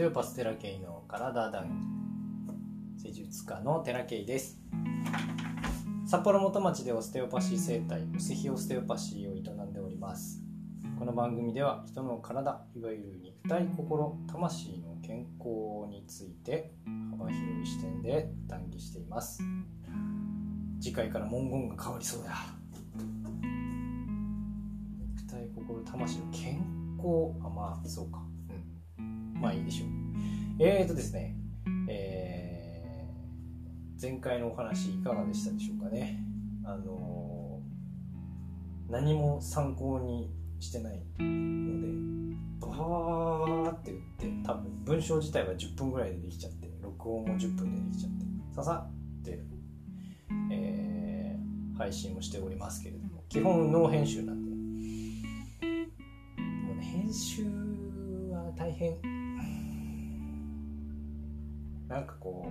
テオパステラケイの体談義施術家のテラケイです札幌元町でオステオパシー生態無セヒオステオパシーを営んでおります。この番組では人の体いわゆる肉体心魂の健康について幅広い視点で談義しています。次回から文言が変わりそうだ。肉体心魂の健康あまあそうか。まあいいでしょう。えーとですねえー、前回のお話いかがでしたでしょうかね。あのー、何も参考にしてないのでバーって言って多分文章自体は10分ぐらいでできちゃって録音も10分でできちゃってささって、えー、配信をしておりますけれども基本ノー編集なんで。もうね編集は大変なんかこう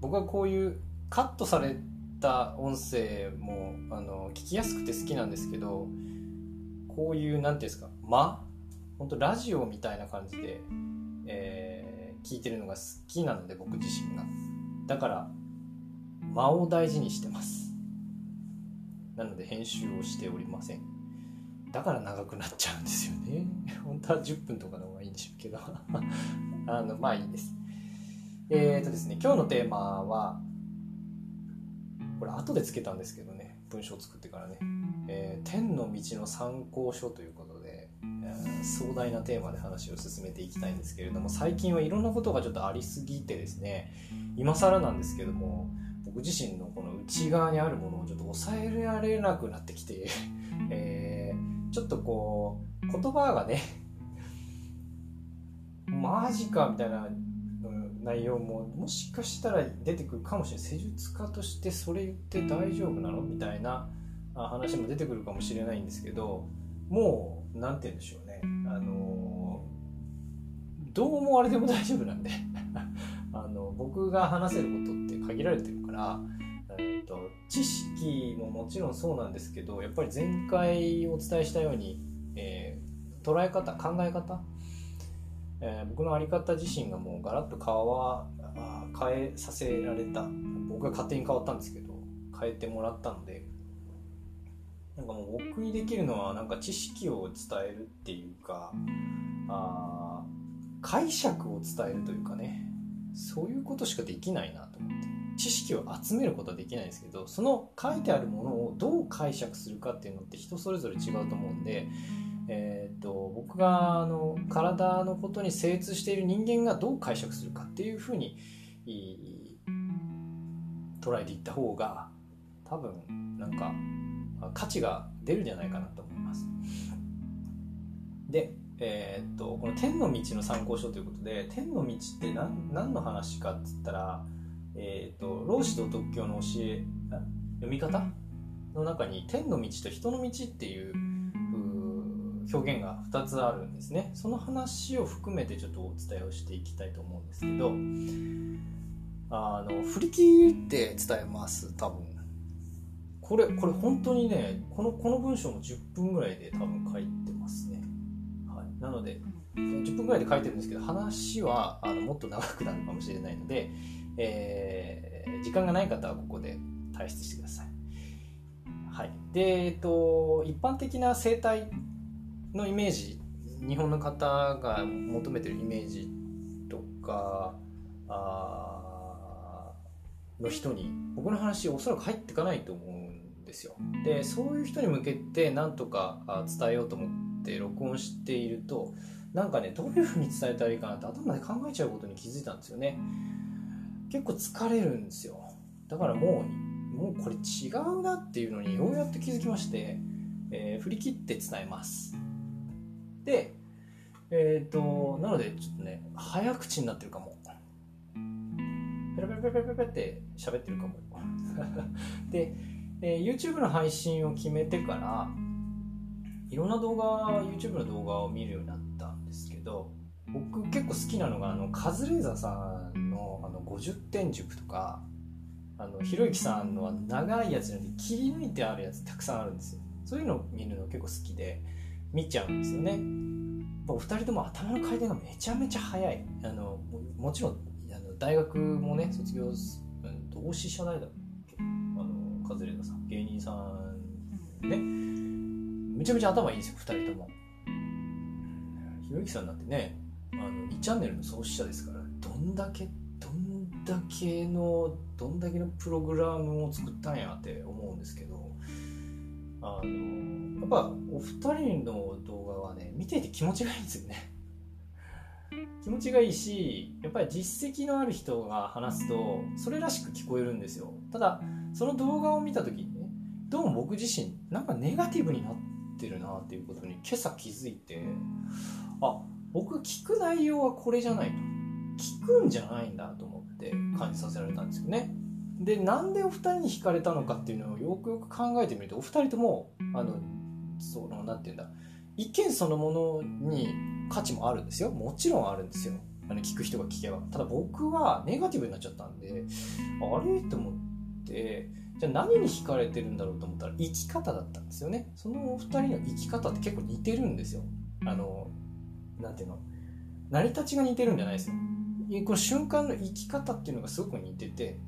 僕はこういうカットされた音声もあの聞きやすくて好きなんですけどこういう何ていうんですか間？本当ラジオみたいな感じで、えー、聞いてるのが好きなので僕自身が。だから間を大事にしてます。なので編集をしておりません。だから長くなっちゃうんですよね。本当は10分とかの方がいいんでしょうけど。あのまあいいです。えっ、ー、とですね今日のテーマはこれ後でつけたんですけどね文章を作ってからね、えー、天の道の参考書ということでえ壮大なテーマで話を進めていきたいんですけれども最近はいろんなことがちょっとありすぎてですね今更なんですけども僕自身のこの内側にあるものをちょっと抑えられなくなってきて、えー、ちょっとこう言葉がねマジかみたいな内容ももしかしたら出てくるかもしれない。施術家としてそれ言って大丈夫なの？みたいな話も出てくるかもしれないんですけどもう何て言うんでしょうね。あのどう思われても大丈夫なんで。あの僕が話せることって限られてるから、えーと、知識ももちろんそうなんですけどやっぱり前回お伝えしたように、えー、捉え方考え方、えー、僕の在り方自身がもうガラッと変わ変えさせられた。僕が勝手に変わったんですけど変えてもらったのでなんかもう僕にできるのはなんか知識を伝えるっていうかあ解釈を伝えるというかねそういうことしかできないなと思って知識を集めることはできないんですけどその書いてあるものをどう解釈するかっていうのって人それぞれ違うと思うんで、えーと、僕があの体のことに精通している人間がどう解釈するかっていうふうに捉えていった方が多分なんか価値が出るんじゃないかなと思います。で、えー、っとこの「天の道の参考書」ということで「天の道」って何何の話かっつったら、えー、っと老子と特教の教え読み方の中に「天の道」と「人の道」っていう表現が2つあるんですね。その話を含めてちょっとお伝えをしていきたいと思うんですけどあの振り切って伝えます多分。これこれ本当にねこのこの文章も10分ぐらいで多分書いてますね、はい、なので10分ぐらいで書いてるんですけど話はあのもっと長くなるかもしれないので、えー、時間がない方はここで退出してください。はい。でえっと一般的な生態のイメージ日本の方が求めてるイメージとかあの人に僕の話おそらく入っていかないと思うんですよ。でそういう人に向けてなんとか伝えようと思って録音しているとなんかねどういうふうに伝えたらいいかなって頭で考えちゃうことに気づいたんですよね。結構疲れるんですよ。だからもうもうこれ違うなっていうのにようやって気づきまして、えー、振り切って伝えます。でえっ、ー、となのでちょっとね早口になってるかも。ペラペラペラペラペラって喋ってるかもでで YouTube の配信を決めてからいろんな動画 YouTube の動画を見るようになったんですけど僕結構好きなのがあのカズレーザーさんのあの50点塾とかあのひろゆきさんの長いやつなんで切り抜いてあるやつたくさんあるんですよそういうのを見るの結構好きで見ちゃうんですよね。お二人とも頭の回転がめちゃめちゃ速い。あのもちろんあの大学もね卒業同志社大だっけあのカズレーザーさん芸人さんね。めちゃめちゃ頭いいんですよ2人とも。ひろゆきさんなんてねあの2チャンネルの創始者ですからどんだけどんだけのどんだけのプログラムを作ったんやって思うんですけどあのやっぱお二人の動画はね見ていて気持ちがいいんですよね。気持ちがいいしやっぱり実績のある人が話すとそれらしく聞こえるんですよ。ただその動画を見た時にねどうも僕自身なんかネガティブになってるなっていうことに今朝気づいてあ僕聞く内容はこれじゃないと。聞くんじゃないんだと思って感じさせられたんですよね。でなんでお二人に惹かれたのかっていうのをよくよく考えてみるとお二人ともあのそのなんて言うんだ意見そのものに価値もあるんですよ。もちろんあるんですよ。あの聞く人が聞けば。ただ僕はネガティブになっちゃったんであれ？と思ってじゃあ何に惹かれてるんだろうと思ったら生き方だったんですよね。そのお二人の生き方って結構似てるんですよ。あのなんていうの成り立ちが似てるんじゃないですよ。この瞬間の生き方っていうのがすごく似てて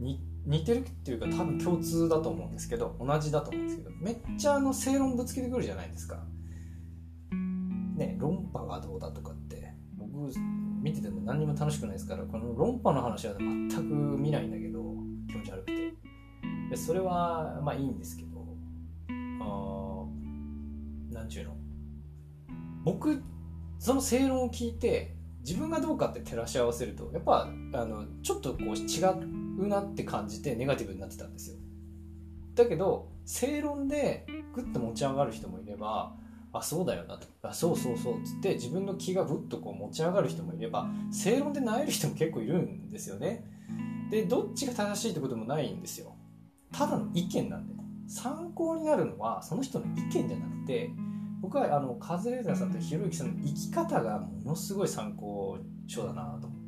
似てるっていうか多分共通だと思うんですけど同じだと思うんですけどめっちゃあの正論ぶつけてくるじゃないですか。ね論破がどうだとかって僕見てても何にも楽しくないですからこの論破の話は全く見ないんだけど気持ち悪くて。でそれはまあいいんですけどあなんちゅうの。僕その正論を聞いて自分がどうかって照らし合わせるとやっぱあのちょっとこう違うなって感じてネガティブになってたんですよ。だけど正論でグッと持ち上がる人もいればあそうだよなと。あそうそうそう。っつって自分の気がぐっとこう持ち上がる人もいれば正論で萎える人も結構いるんですよね。でどっちが正しいってこともないんですよ。ただの意見なんで。参考になるのはその人の意見じゃなくて僕はあのカズレーザーさんとひろゆきさんの生き方がものすごい参考書だなと思って。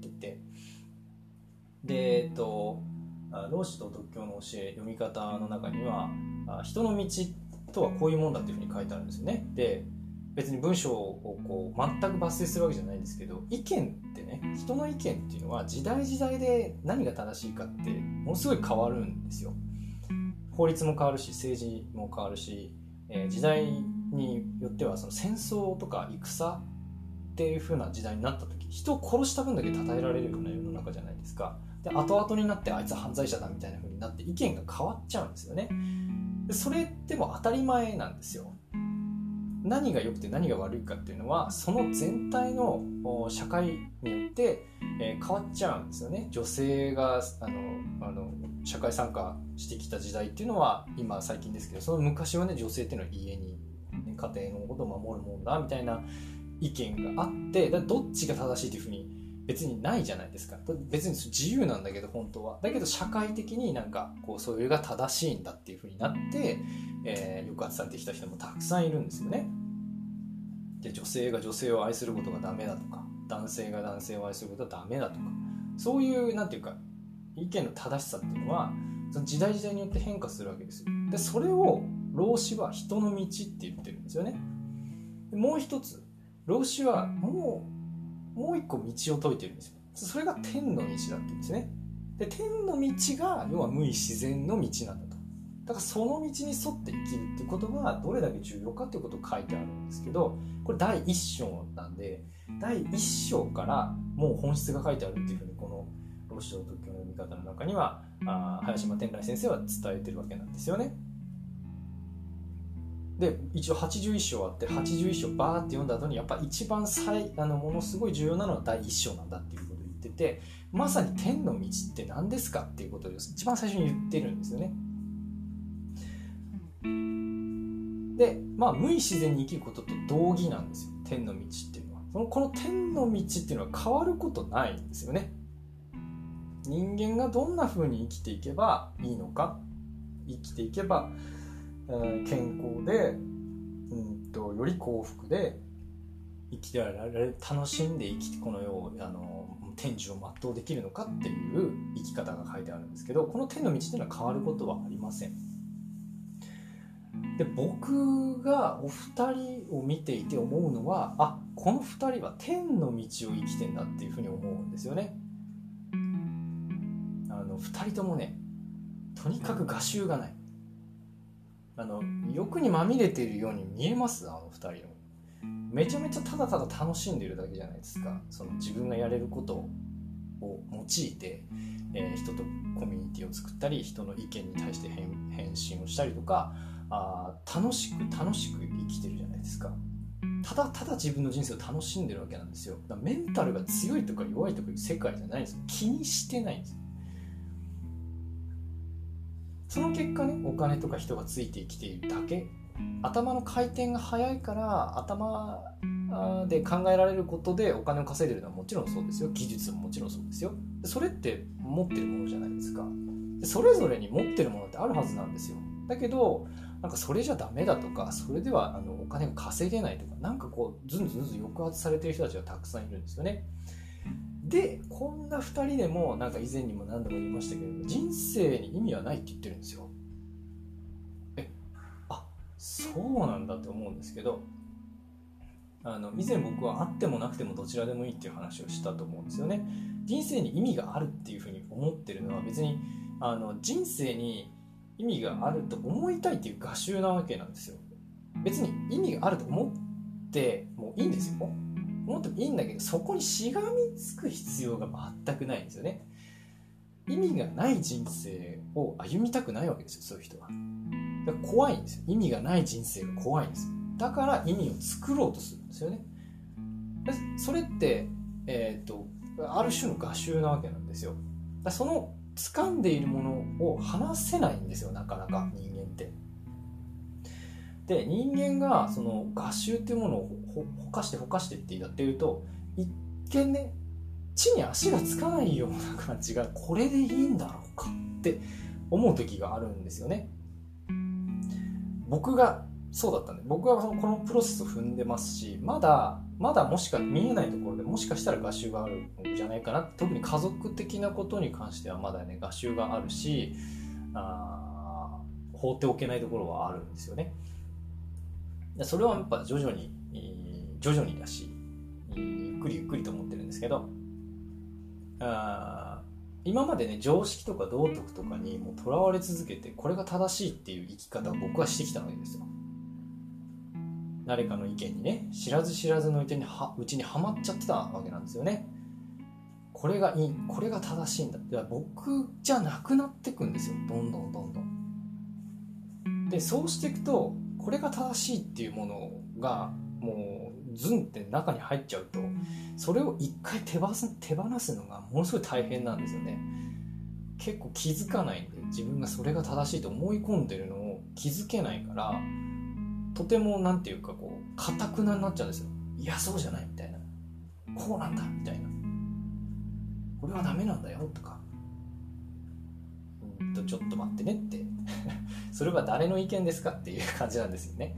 でえっと老子と仏教の教え読み方の中には人の道とはこういうもんだっていうふうに書いてあるんですよね。で別に文章をこう全く抜粋するわけじゃないんですけど意見ってね人の意見っていうのは時代時代で何が正しいかってものすごい変わるんですよ。法律も変わるし政治も変わるし、えー、時代によってはその戦争とか戦っていう風な時代になった時人を殺した分だけ称えられるような世の中じゃないですか。で後々になってあいつは犯罪者だみたいな風になって意見が変わっちゃうんですよね。それっても当たり前なんですよ。何が良くて何が悪いかっていうのはその全体の社会によって、え、変わっちゃうんですよね。女性があのあの社会参加してきた時代っていうのは今最近ですけどその昔はね女性っていうのは家にね家庭のことを守るもんだみたいな意見があってだどっちが正しいというふうに別にないじゃないですか。別に自由なんだけど本当は。だけど社会的になんかこうそれが正しいんだっていうふうになって、えー、抑圧されてきた人もたくさんいるんですよね。で女性が女性を愛することがダメだとか男性が男性を愛することはダメだとか。そういうなんていうか意見の正しさっていうのはその時代時代によって変化するわけですよ。でそれを老子は人の道って言ってるんですよね。もう一つ老子はもうもう一個道を説いてるんですよ。それが天の道だって言うんですね。で天の道が要は無意自然の道なんだと。だからその道に沿って生きるっていうことがどれだけ重要かっていうことを書いてあるんですけどこれ第一章なんで第一章からもう本質が書いてあるっていうふうにこの老子と仏教の読み方の中にはあ林間天来先生は伝えてるわけなんですよね。で一応81章あって81章バーって読んだ後にやっぱ一番最あのものすごい重要なのは第1章なんだっていうことを言っててまさに天の道って何ですかっていうことを一番最初に言ってるんですよね。でまあ無意自然に生きることと同義なんですよ。天の道っていうのは。そのこの天の道っていうのは変わることないんですよね。人間がどんな風に生きていけばいいのか生きていけば健康で、うんと、より幸福で生きられ楽しんで生きてこの世をあの天寿を全うできるのかっていう生き方が書いてあるんですけどこの天の道っていうのは変わることはありません。で僕がお二人を見ていて思うのはあこの二人は天の道を生きてんだっていうふうに思うんですよねあの二人ともねとにかく画集がないあの欲にまみれているように見えます？あの二人の。めちゃめちゃただただ楽しんでるだけじゃないですか。その自分がやれることを用いて、えー、人とコミュニティを作ったり人の意見に対して返信をしたりとかあ楽しく楽しく生きてるじゃないですか。ただただ自分の人生を楽しんでるわけなんですよ。だメンタルが強いとか弱いとかいう世界じゃないんです気にしてないんですその結果ねお金とか人がついてきているだけ。頭の回転が速いから頭で考えられることでお金を稼いでるのはもちろんそうですよ。技術ももちろんそうですよ。それって持ってるものじゃないですか。それぞれに持ってるものってあるはずなんですよ。だけどなんかそれじゃダメだとかそれではあのお金が稼げないとかなんかこうずんずんずん抑圧されてる人たちがたくさんいるんですよね。でこんな2人でもなんか以前にも何度も言いましたけれど人生に意味はないって言ってるんですよ。えあそうなんだって思うんですけどあの以前僕はあってもなくてもどちらでもいいっていう話をしたと思うんですよね。人生に意味があるっていうふうに思ってるのは別にあの人生に意味があると思いたいっていう画集なわけなんですよ。別に意味があると思ってもいいんですよ。思ってもいいんだけどそこにしがみつく必要が全くないんですよね。意味がない人生を歩みたくないわけですよそういう人は。怖いんですよ。意味がない人生が怖いんですだから意味を作ろうとするんですよね。それってえっ、とある種の画集なわけなんですよ。その掴んでいるものを話せないんですよなかなか人間って。で人間がその合衆っていうものをほほかしてほかしてってやってると一見ね地に足がつかないような感じがこれでいいんだろうかって思う時があるんですよね。僕がそうだったんで僕はこのプロセスを踏んでますしまだまだもしか見えないところでもしかしたら合衆があるんじゃないかな特に家族的なことに関してはまだね合衆があるしあ放っておけないところはあるんですよねそれはやっぱ徐々に徐々にだしゆっくりゆっくりと思ってるんですけどあ今までね常識とか道徳とかにもとらわれ続けてこれが正しいっていう生き方を僕はしてきたわけですよ。誰かの意見にね知らず知らずのうちにはうちにはまっちゃってたわけなんですよね。これがいいこれが正しいんだ。って僕じゃなくなっていくんですよ。どんどんどんどん。でそうしていくとこれが正しいっていうものがもうズンって中に入っちゃうとそれを一回手放す手放すのがものすごい大変なんですよね。結構気づかないんで自分がそれが正しいと思い込んでるのを気づけないからとても何て言うかこうかたくなになっちゃうんですよ。いやそうじゃないみたいな。こうなんだみたいな。これはダメなんだよとか。うんとちょっと待ってねって。それは誰の意見ですかっていう感じなんですよね。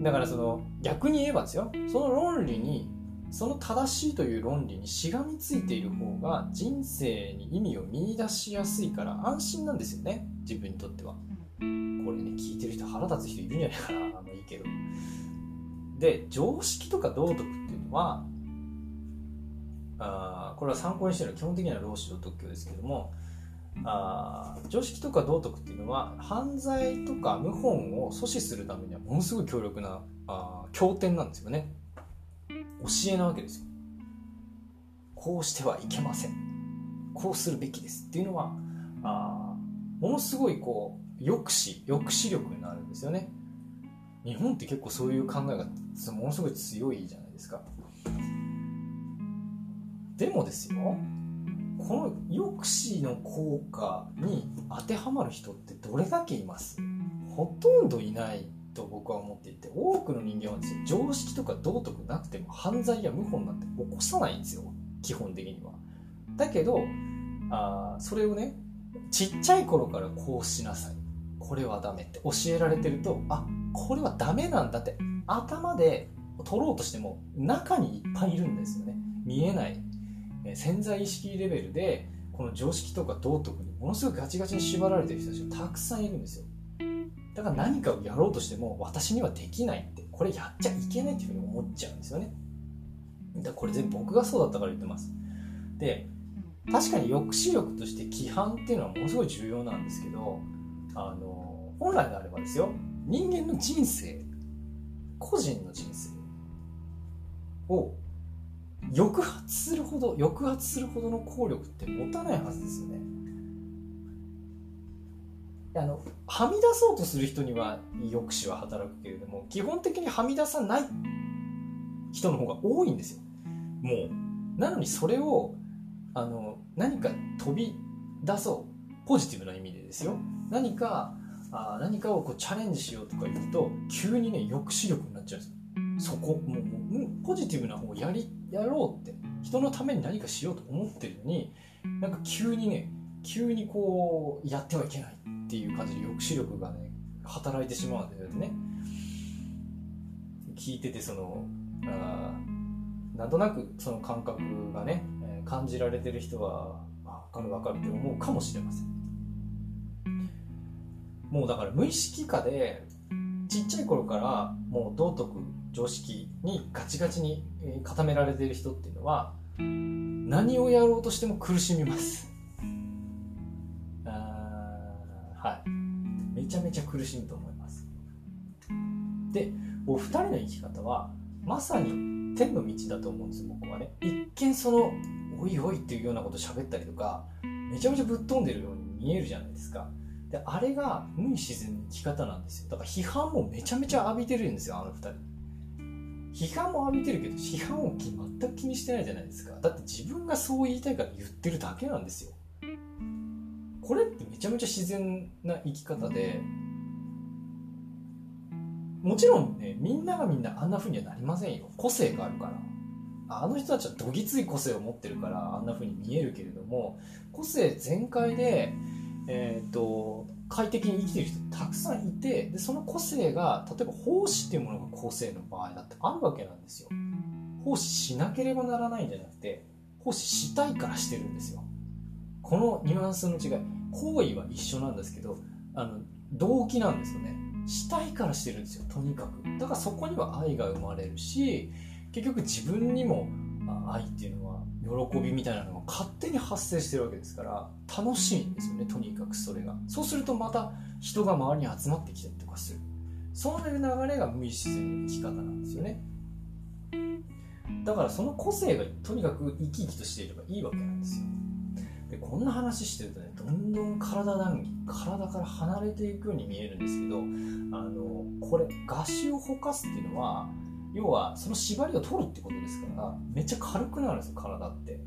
だからその逆に言えばですよその論理にその正しいという論理にしがみついている方が人生に意味を見いだしやすいから安心なんですよね自分にとっては。これね聞いてる人腹立つ人いるんじゃないかなあのいいけどで常識とか道徳っていうのはあこれは参考にしてる基本的には老子の特許ですけどもあ常識とか道徳っていうのは犯罪とか謀反を阻止するためにはものすごい強力なあ経典なんですよね。教えなわけですよ。こうしてはいけません。こうするべきですっていうのはあものすごいこう抑止抑止力になるんですよね。日本って結構そういう考えがものすごい強いじゃないですか。でもですよこの抑止の効果に当てはまる人ってどれだけいます？ほとんどいないと僕は思っていて多くの人間は常識とか道徳なくても犯罪や謀反なんて起こさないんですよ基本的には。だけどあそれをねちっちゃい頃からこうしなさい。これはダメって教えられてるとあこれはダメなんだって頭で取ろうとしても中にいっぱいいるんですよね。見えない潜在意識レベルでこの常識とか道徳にものすごくガチガチに縛られてる人たちがたくさんいるんですよ。だから何かをやろうとしても私にはできないってこれやっちゃいけないっていうふうに思っちゃうんですよね。だからこれ全部僕がそうだったから言ってます。で確かに抑止力として規範っていうのはものすごい重要なんですけどあの本来であればですよ人間の人生個人の人生を抑圧するほど抑圧するほどの効力って持たないはずですよね。あのはみ出そうとする人には抑止は働くけれども基本的にはみ出さない人の方が多いんですよ。もうなのにそれをあの何か飛び出そうポジティブな意味でですよ。何かあ何かをこうチャレンジしようとか言うと急にね抑止力になっちゃうんですそこもうもうポジティブな方やりやろうって。人のために何かしようと思ってるのになんか急にね急にこうやってはいけないっていう感じで抑止力がね働いてしまうんだよね。聞いててそのあなんとなくその感覚がね感じられてる人は分かる分かるって思うかもしれません。もうだから無意識化でちっちゃい頃からもう道徳常識にガチガチに固められている人っていうのは何をやろうとしても苦しみます。はい。めちゃめちゃ苦しむと思います。でお二人の生き方はまさに天の道だと思うんです僕はね。一見そのおいおいっていうようなこと喋ったりとかめちゃめちゃぶっ飛んでるように見えるじゃないですか。であれが無意自然の生き方なんですよ。だから批判もめちゃめちゃ浴びてるんですよあの二人。批判も浴びてるけど批判を全く気にしてないじゃないですか。だって自分がそう言いたいから言ってるだけなんですよ。これってめちゃめちゃ自然な生き方でもちろんねみんながみんなあんな風にはなりませんよ。個性があるから。あの人たちはどぎつい個性を持ってるからあんな風に見えるけれども個性全開で、えーと、快適に生きてる人たくさんいてでその個性が例えば奉仕っていうものが個性の場合だってあるわけなんですよ。奉仕しなければならないんじゃなくて奉仕したいからしてるんですよ。このニュアンスの違い。行為は一緒なんですけどあの動機なんですよね。したいからしてるんですよとにかく。だからそこには愛が生まれるし結局自分にも愛っていうのは喜びみたいなのが勝手に発生してるわけですから楽しいんですよねとにかくそれが。そうするとまた人が周りに集まってきたりとかする。そういう流れが無意識の生き方なんですよね。だからその個性がとにかく生き生きとしていればいいわけなんですよ。でこんな話してるとねどんどん体談義体から離れていくように見えるんですけどあのこれ合衆をほかすっていうのは要はその縛りを取るってことですからめっちゃ軽くなるんですよ体って。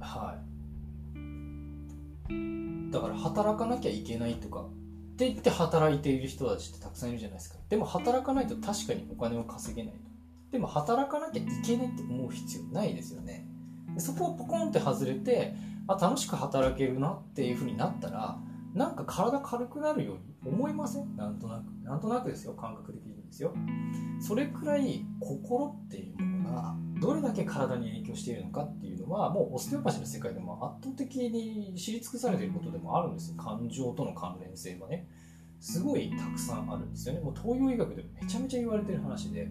はい。だから働かなきゃいけないとかって言って働いている人たちってたくさんいるじゃないですか。でも働かないと確かにお金を稼げないと。でも働かなきゃいけないって思う必要ないですよね。そこをポコンって外れてあ楽しく働けるなっていうふうになったらなんか体軽くなるように思いません？なんとなく。なんとなくですよ。感覚的にですよ。それくらい心っていうものがどれだけ体に影響しているのかっていうのはもうオステオパシーの世界でも圧倒的に知り尽くされていることでもあるんですよ。感情との関連性はね。すごいたくさんあるんですよね。もう東洋医学でめちゃめちゃ言われてる話で。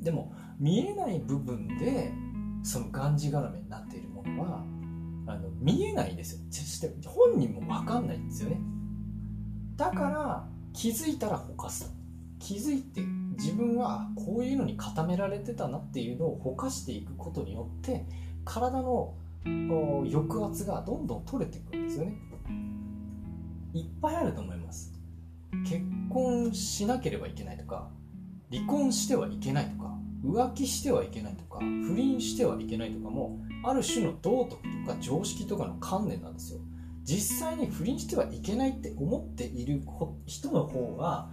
でも見えない部分でそのがんじがらめになっているものはあの見えないんですよ。して本人も分かんないんですよね。だから気づいたらほかす気づいて自分はこういうのに固められてたなっていうのをほかしていくことによって体の抑圧がどんどん取れていくんですよね。いっぱいあると思います。結婚しなければいけないとか離婚してはいけないとか浮気してはいけないとか不倫してはいけないとかもある種の道徳とか常識とかの観念なんですよ。実際に不倫してはいけないって思っている人の方が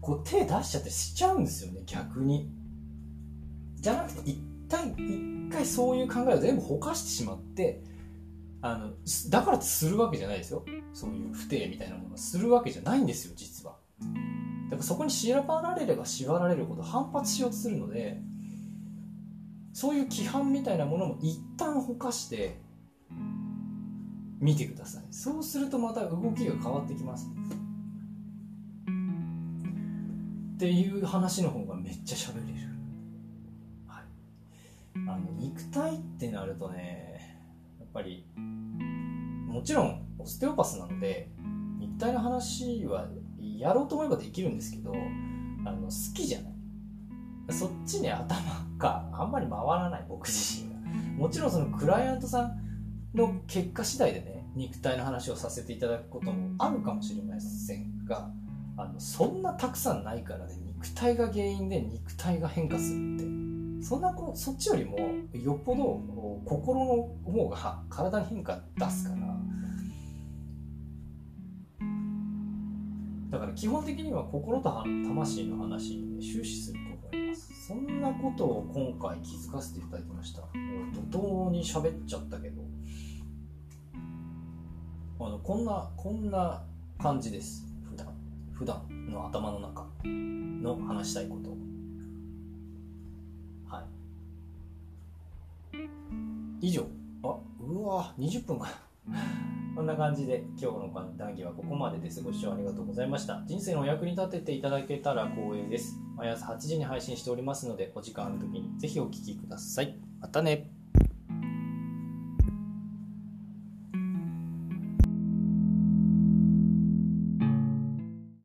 こう手出しちゃってしちゃうんですよね逆に。じゃなくて一旦一回そういう考えを全部ほかしてしまってあのだからするわけじゃないですよ。そういう不定みたいなものをするわけじゃないんですよ実は。だからそこに縛られれば縛られるほど反発しようとするのでそういう規範みたいなものも一旦ほかして見てください。そうするとまた動きが変わってきます。っていう話の方がめっちゃ喋れる、はい、あの肉体ってなるとねやっぱりもちろんオステオパスなので肉体の話はやろうと思えばできるんですけどあの好きじゃない。そっちに頭があんまり回らない僕自身が。もちろんそのクライアントさんの結果次第でね肉体の話をさせていただくこともあるかもしれませんがあのそんなたくさんないからね肉体が原因で肉体が変化するって。そんなこそっちよりもよっぽど心の方が体に変化出すから。だから基本的には心と魂の話に、ね終始すると。思いますそんなことを今回気づかせていただきました。怒涛に喋っちゃったけど。あのこんなこんな感じです。普段。普段の頭の中。の話したいこと。はい。以上。あうわ20分かこんな感じで今日の談義はここまでです。ご視聴ありがとうございました。人生のお役に立てていただけたら光栄です。毎朝8時に配信しておりますので、お時間ある時にぜひお聴きください。またね。